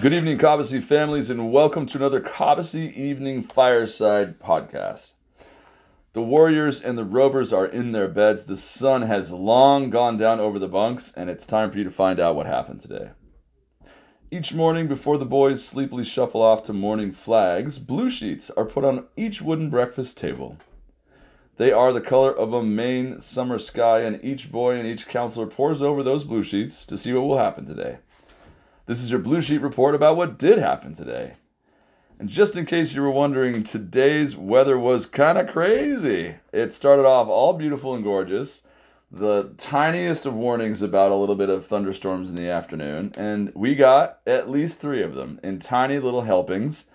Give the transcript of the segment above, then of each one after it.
Good evening, Cobbossee families, and welcome to another Cobbossee Evening Fireside podcast. The Warriors and the Rovers are in their beds. The sun has long gone down over the bunks, and it's time for you to find out what happened today. Each morning, before the boys sleepily shuffle off to morning flags, blue sheets are put on each wooden breakfast table. They are the color of a Maine summer sky, and each boy and each counselor pores over those blue sheets to see what will happen today. This is your blue sheet report about what did happen today. And just in case you were wondering, today's weather was kind of crazy. It started off all beautiful and gorgeous, the tiniest of warnings about a little bit of thunderstorms in the afternoon, and we got at least three of them in tiny little helpings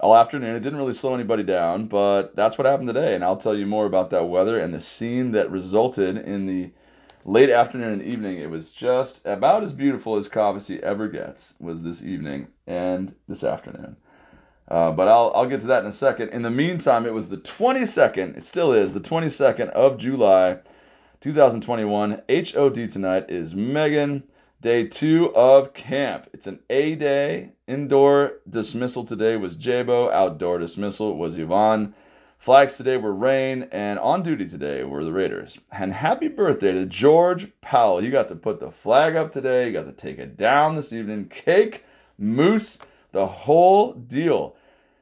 all afternoon. It didn't really slow anybody down, but that's what happened today, and I'll tell you more about that weather and the scene that resulted in the late afternoon and evening. It was just about as beautiful as Cobbossee ever gets was this evening and this afternoon. Uh, but I'll, I'll get to that in a second. In the meantime, it was the 22nd, it still is, the 22nd of July, 2021. HOD tonight is Megan, day two of camp. It's an A day. Indoor dismissal today was Jabo, outdoor dismissal was Yvonne. Flags today were Rain, and on duty today were the Raiders. And happy birthday to George Powell. You got to put the flag up today, you got to take it down this evening. Cake, moose, the whole deal.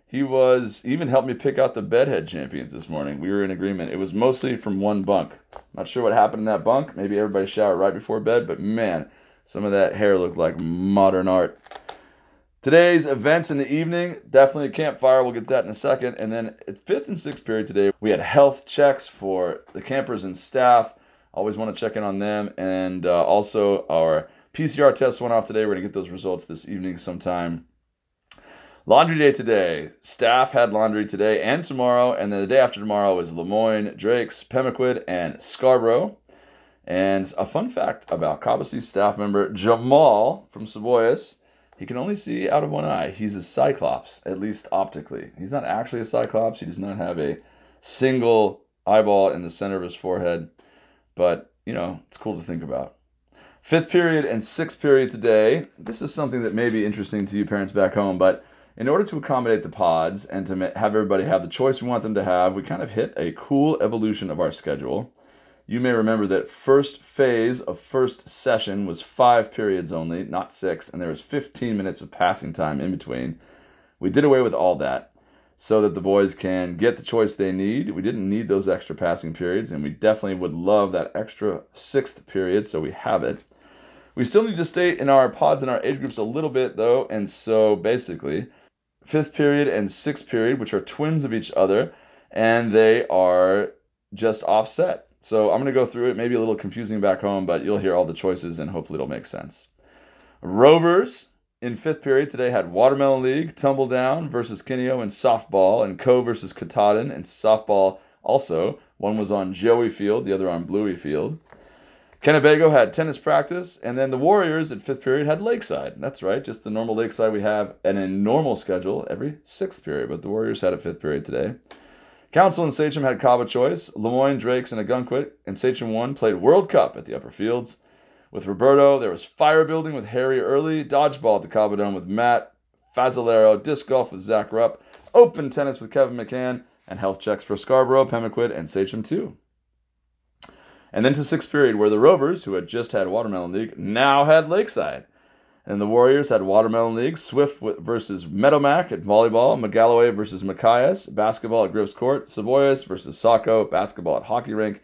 He was even helped me pick out the bedhead champions this morning. We were in agreement. It was mostly from one bunk. Not sure what happened in that bunk. Maybe everybody showered right before bed, but man, some of that hair looked like modern art. Today's events in the evening, definitely a campfire. We'll get that in a second. And then at fifth and sixth period today, we had health checks for the campers and staff. Always want to check in on them. And uh, also our PCR tests went off today. We're going to get those results this evening sometime. Laundry day today. Staff had laundry today and tomorrow, and then the day after tomorrow is Lemoyne, Drakes, Pemaquid, and Scarborough. And a fun fact about Cobbossee staff member Jamal from Savoyas, he can only see out of one eye. He's a cyclops, at least optically. He's not actually a cyclops. He does not have a single eyeball in the center of his forehead, but you know, it's cool to think about. Fifth period and sixth period today. This is something that may be interesting to you parents back home, but in order to accommodate the pods and to have everybody have the choice we want them to have, we kind of hit a cool evolution of our schedule. You may remember that first phase of first session was five periods only, not six, and there was 15 minutes of passing time in between. We did away with all that so that the boys can get the choice they need. We didn't need those extra passing periods, and we definitely would love that extra sixth period, so we have it. We still need to stay in our pods and our age groups a little bit, though, and so basically, fifth period and sixth period, which are twins of each other, and they are just offset. So I'm going to go through it, maybe a little confusing back home, but you'll hear all the choices and hopefully it'll make sense. Rovers in fifth period today had Watermelon League, Tumble Down versus Kineo in softball, and Co versus Katahdin in softball also. One was on Joey Field, the other on Bluey Field. Kennebago had tennis practice, and then the Warriors at fifth period had Lakeside. That's right, just the normal Lakeside we have, and a normal schedule every sixth period, but the Warriors had a fifth period today. Council and Sachem had Cobbo Choice, Lemoyne, Drakes, and Ogunquit, and Sachem 1 played World Cup at the upper fields. With Roberto, there was fire building with Harry Early, dodgeball at the Cobbo Dome with Matt, Fazolero, disc golf with Zach Rupp, open tennis with Kevin McCann, and health checks for Scarborough, Pemaquid, and Sachem 2. And then to sixth period, where the Rovers, who had just had Watermelon League, now had Lakeside. And the Warriors had Watermelon League, Swift versus Medomak at volleyball, Magalloway versus Machias, basketball at Griff's Court, Savoyas versus Saco, basketball at Hockey Rink.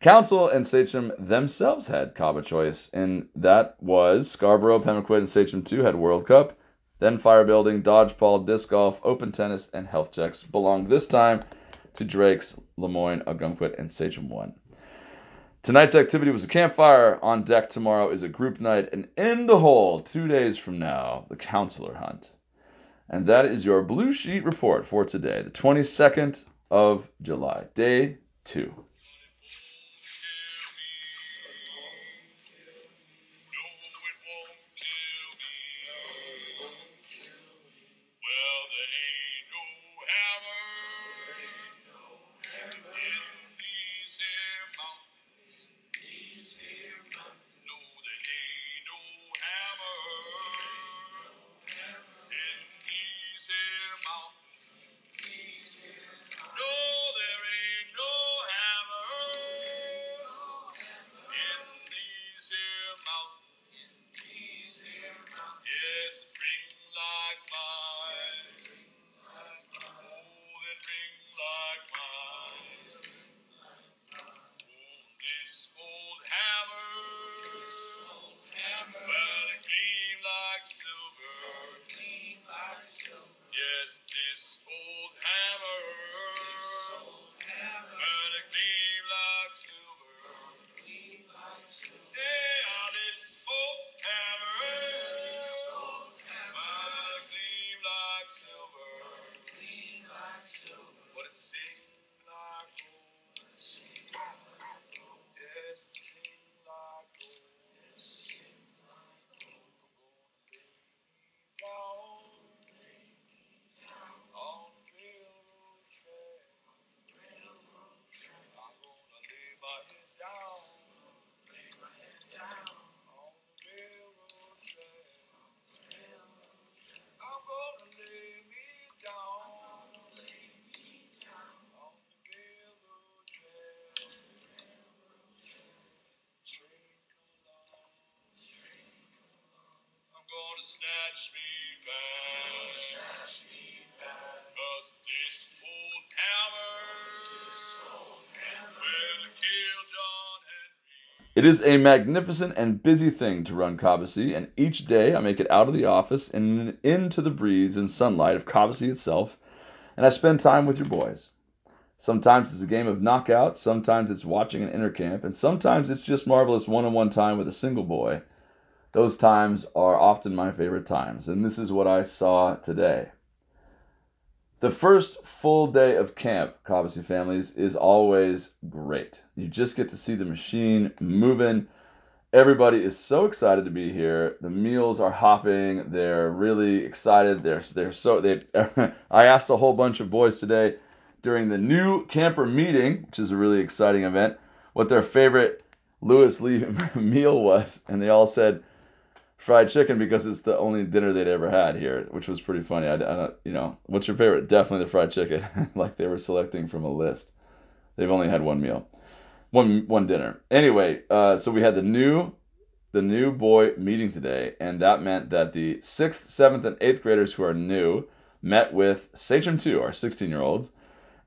Council and Sachem themselves had Cobbo Choice, and that was Scarborough, Pemaquid, and Sachem 2 had World Cup. Then fire building, dodgeball, disc golf, open tennis, and health checks belonged this time to Drake's, Lemoyne, Ogunquit, and Sachem 1. Tonight's activity was a campfire. On deck tomorrow is a group night. And in the hole, two days from now, the counselor hunt. And that is your blue sheet report for today, the 22nd of July, day two. Snatch me back. Snatch me back. 'Cause this old hammer will kill John Henry. It is a magnificent and busy thing to run Cobbossee, and each day I make it out of the office and into the breeze and sunlight of Cobbossee itself, and I spend time with your boys. Sometimes it's a game of knockout, sometimes it's watching an intercamp, and sometimes it's just marvelous one on one time with a single boy. Those times are often my favorite times, and this is what I saw today. The first full day of camp, Cobbossee families, is always great. You just get to see the machine moving. Everybody is so excited to be here. The meals are hopping. They're really excited. They're they're so they. I asked a whole bunch of boys today during the new camper meeting, which is a really exciting event, what their favorite Lewis Lee meal was, and they all said fried chicken because it's the only dinner they'd ever had here, which was pretty funny. I, I don't, you know, what's your favorite? Definitely the fried chicken, like they were selecting from a list. They've only had one meal, one one dinner. Anyway, uh, so we had the new the new boy meeting today, and that meant that the sixth, seventh, and eighth graders who are new met with Sachem 2, our 16 year olds,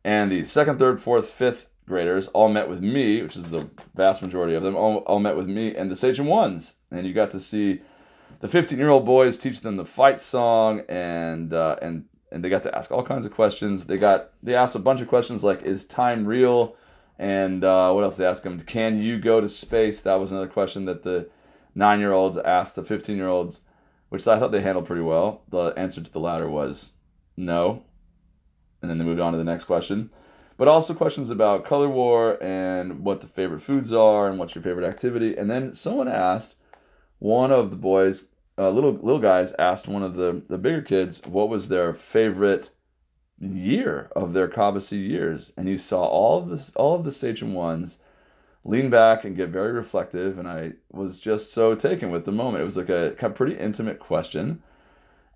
and the second, third, fourth, fifth graders all met with me, which is the vast majority of them, all, all met with me and the Sachem ones. And you got to see the 15 year old boys teach them the fight song, and uh, and and they got to ask all kinds of questions. They got they asked a bunch of questions like, "Is time real?" And uh, what else they asked them? Can you go to space? That was another question that the nine year olds asked the 15 year olds, which I thought they handled pretty well. The answer to the latter was no and then they moved on to the next question. But also questions about color war and what the favorite foods are and what's your favorite activity. And then someone asked one of the boys, uh, little little guys, asked one of the the bigger kids what was their favorite year of their Cobbossee years, and you saw all of this all of the Sachem ones lean back and get very reflective, and I was just so taken with the moment. It was like a, a pretty intimate question,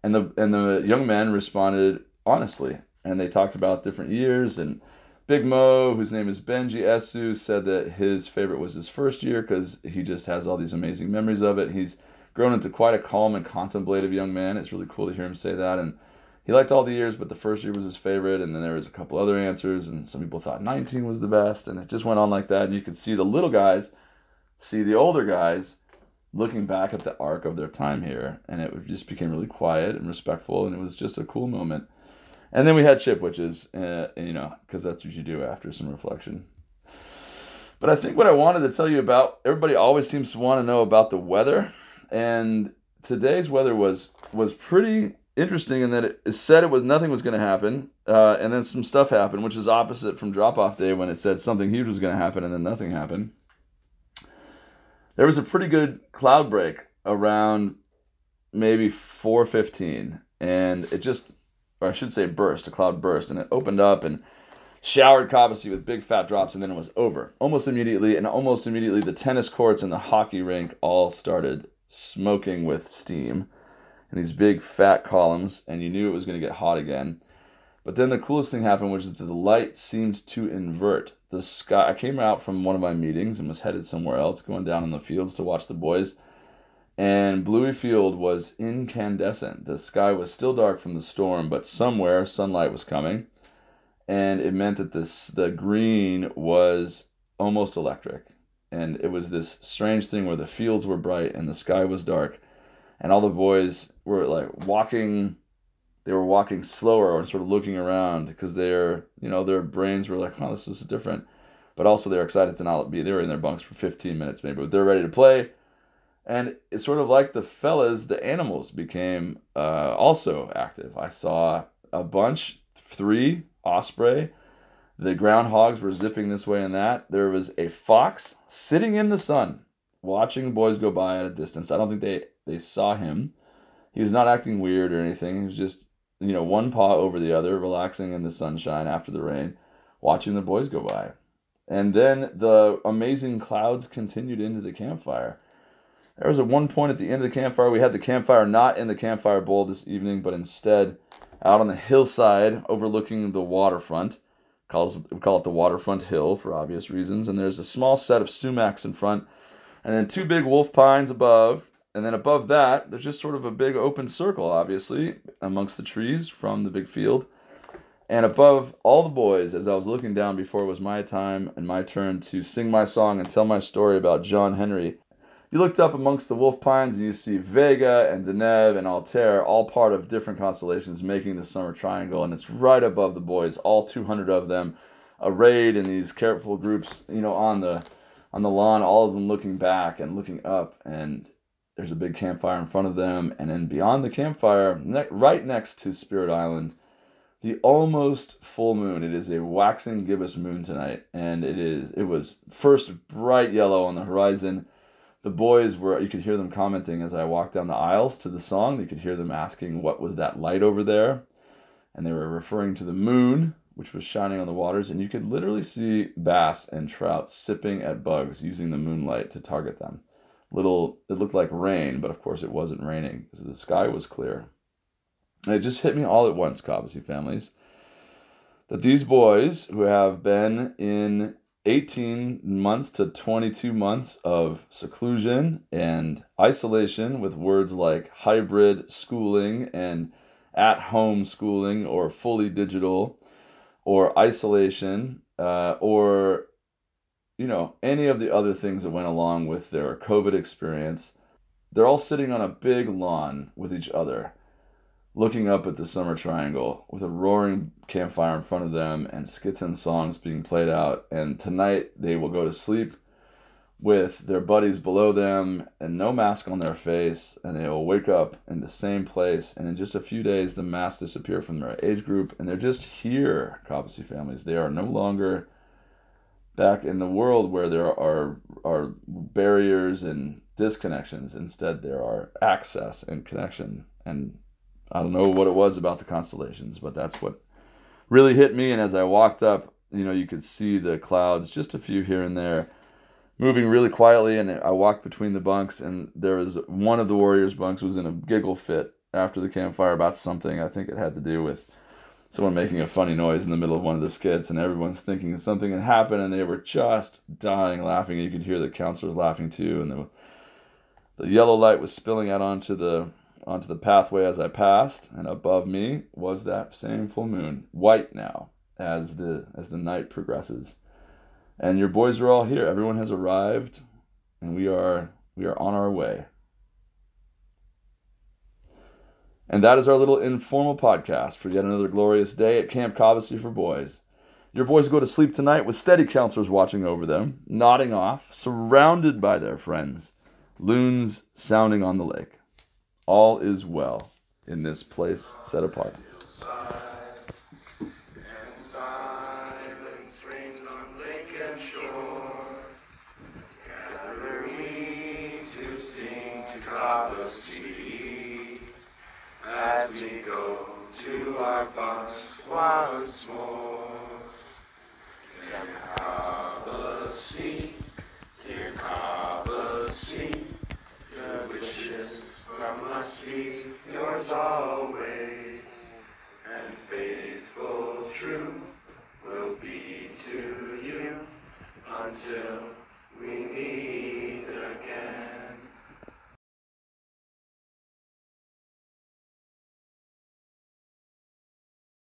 and the and the young men responded honestly and they talked about different years. And Big Mo, whose name is Benji Esu, said that his favorite was his first year because he just has all these amazing memories of it. He's grown into quite a calm and contemplative young man. It's really cool to hear him say that. And he liked all the years, but the first year was his favorite. And then there was a couple other answers, and some people thought 19 was the best. And it just went on like that. And you could see the little guys see the older guys looking back at the arc of their time here. And it just became really quiet and respectful. And it was just a cool moment. And then we had Chipwiches, uh, you know, because that's what you do after some reflection. But I think what I wanted to tell you about, everybody always seems to want to know about the weather, and today's weather was was pretty interesting in that it said it was nothing was going to happen, uh, and then some stuff happened, which is opposite from drop off day when it said something huge was going to happen and then nothing happened. There was a pretty good cloud break around maybe 4:15, and it just or I should say burst, a cloud burst, and it opened up and showered Cobbossee with big fat drops, and then it was over almost immediately. And almost immediately, the tennis courts and the hockey rink all started smoking with steam and these big fat columns, and you knew it was going to get hot again. But then the coolest thing happened, which is that the light seemed to invert. The sky. I came out from one of my meetings and was headed somewhere else, going down in the fields to watch the boys and Bluey Field was incandescent. The sky was still dark from the storm, but somewhere sunlight was coming, and it meant that this the green was almost electric. And it was this strange thing where the fields were bright and the sky was dark, and all the boys were like walking. They were walking slower and sort of looking around because their, you know, their brains were like, "Oh, this is different," but also they're excited to not be. They were in their bunks for 15 minutes maybe, but they're ready to play and it's sort of like the fellas, the animals became uh, also active. I saw a bunch, three osprey. The groundhogs were zipping this way and that. There was a fox sitting in the sun, watching the boys go by at a distance. I don't think they they saw him. He was not acting weird or anything. He was just you know one paw over the other, relaxing in the sunshine after the rain, watching the boys go by. And then the amazing clouds continued into the campfire there was at one point at the end of the campfire, we had the campfire not in the campfire bowl this evening, but instead out on the hillside overlooking the waterfront. Calls, we call it the waterfront hill for obvious reasons. And there's a small set of sumacs in front, and then two big wolf pines above, and then above that, there's just sort of a big open circle, obviously, amongst the trees from the big field. And above all the boys, as I was looking down before it was my time and my turn to sing my song and tell my story about John Henry, you looked up amongst the wolf pines and you see Vega and Deneb and Altair, all part of different constellations making the summer triangle. And it's right above the boys, all 200 of them, arrayed in these careful groups, you know, on the on the lawn, all of them looking back and looking up. And there's a big campfire in front of them. And then beyond the campfire, ne- right next to Spirit Island, the almost full moon. It is a waxing gibbous moon tonight, and it is it was first bright yellow on the horizon the boys were you could hear them commenting as I walked down the aisles to the song. You could hear them asking what was that light over there, and they were referring to the moon, which was shining on the waters, and you could literally see bass and trout sipping at bugs using the moonlight to target them. Little, it looked like rain, but of course it wasn't raining because the sky was clear. And it just hit me all at once, Cobbossee families, that these boys who have been in 18 months to 22 months of seclusion and isolation with words like hybrid schooling and at home schooling or fully digital or isolation uh, or you know any of the other things that went along with their covid experience. They're all sitting on a big lawn with each other looking up at the summer triangle with a roaring campfire in front of them and skits and songs being played out. And tonight they will go to sleep with their buddies below them and no mask on their face. And they will wake up in the same place. And in just a few days, the masks disappear from their age group. And they're just here, Cobbossee families. They are no longer back in the world where there are, are barriers and disconnections. Instead, there are access and connection. And I don't know what it was about the constellations, but that's what really hit me. And as I walked up, you know, you could see the clouds, just a few here and there, moving really quietly. And I walked between the bunks, and there was one of the warriors' bunks was in a giggle fit after the campfire about something. I think it had to do with someone making a funny noise in the middle of one of the skits, and everyone's thinking something had happened, and they were just dying laughing. You could hear the counselors laughing too, and the the yellow light was spilling out onto the onto the pathway as I passed, and above me was that same full moon, white now as the as the night progresses. And your boys are all here. Everyone has arrived, and we are we are on our way. And that is our little informal podcast for yet another glorious day at Camp Cobbossee for Boys. Your boys go to sleep tonight with steady counselors watching over them, nodding off, surrounded by their friends, loons sounding on the lake all is well in this place set apart. Once more. Cobbossee, dear be yours always, and faithful, true, will be to you until.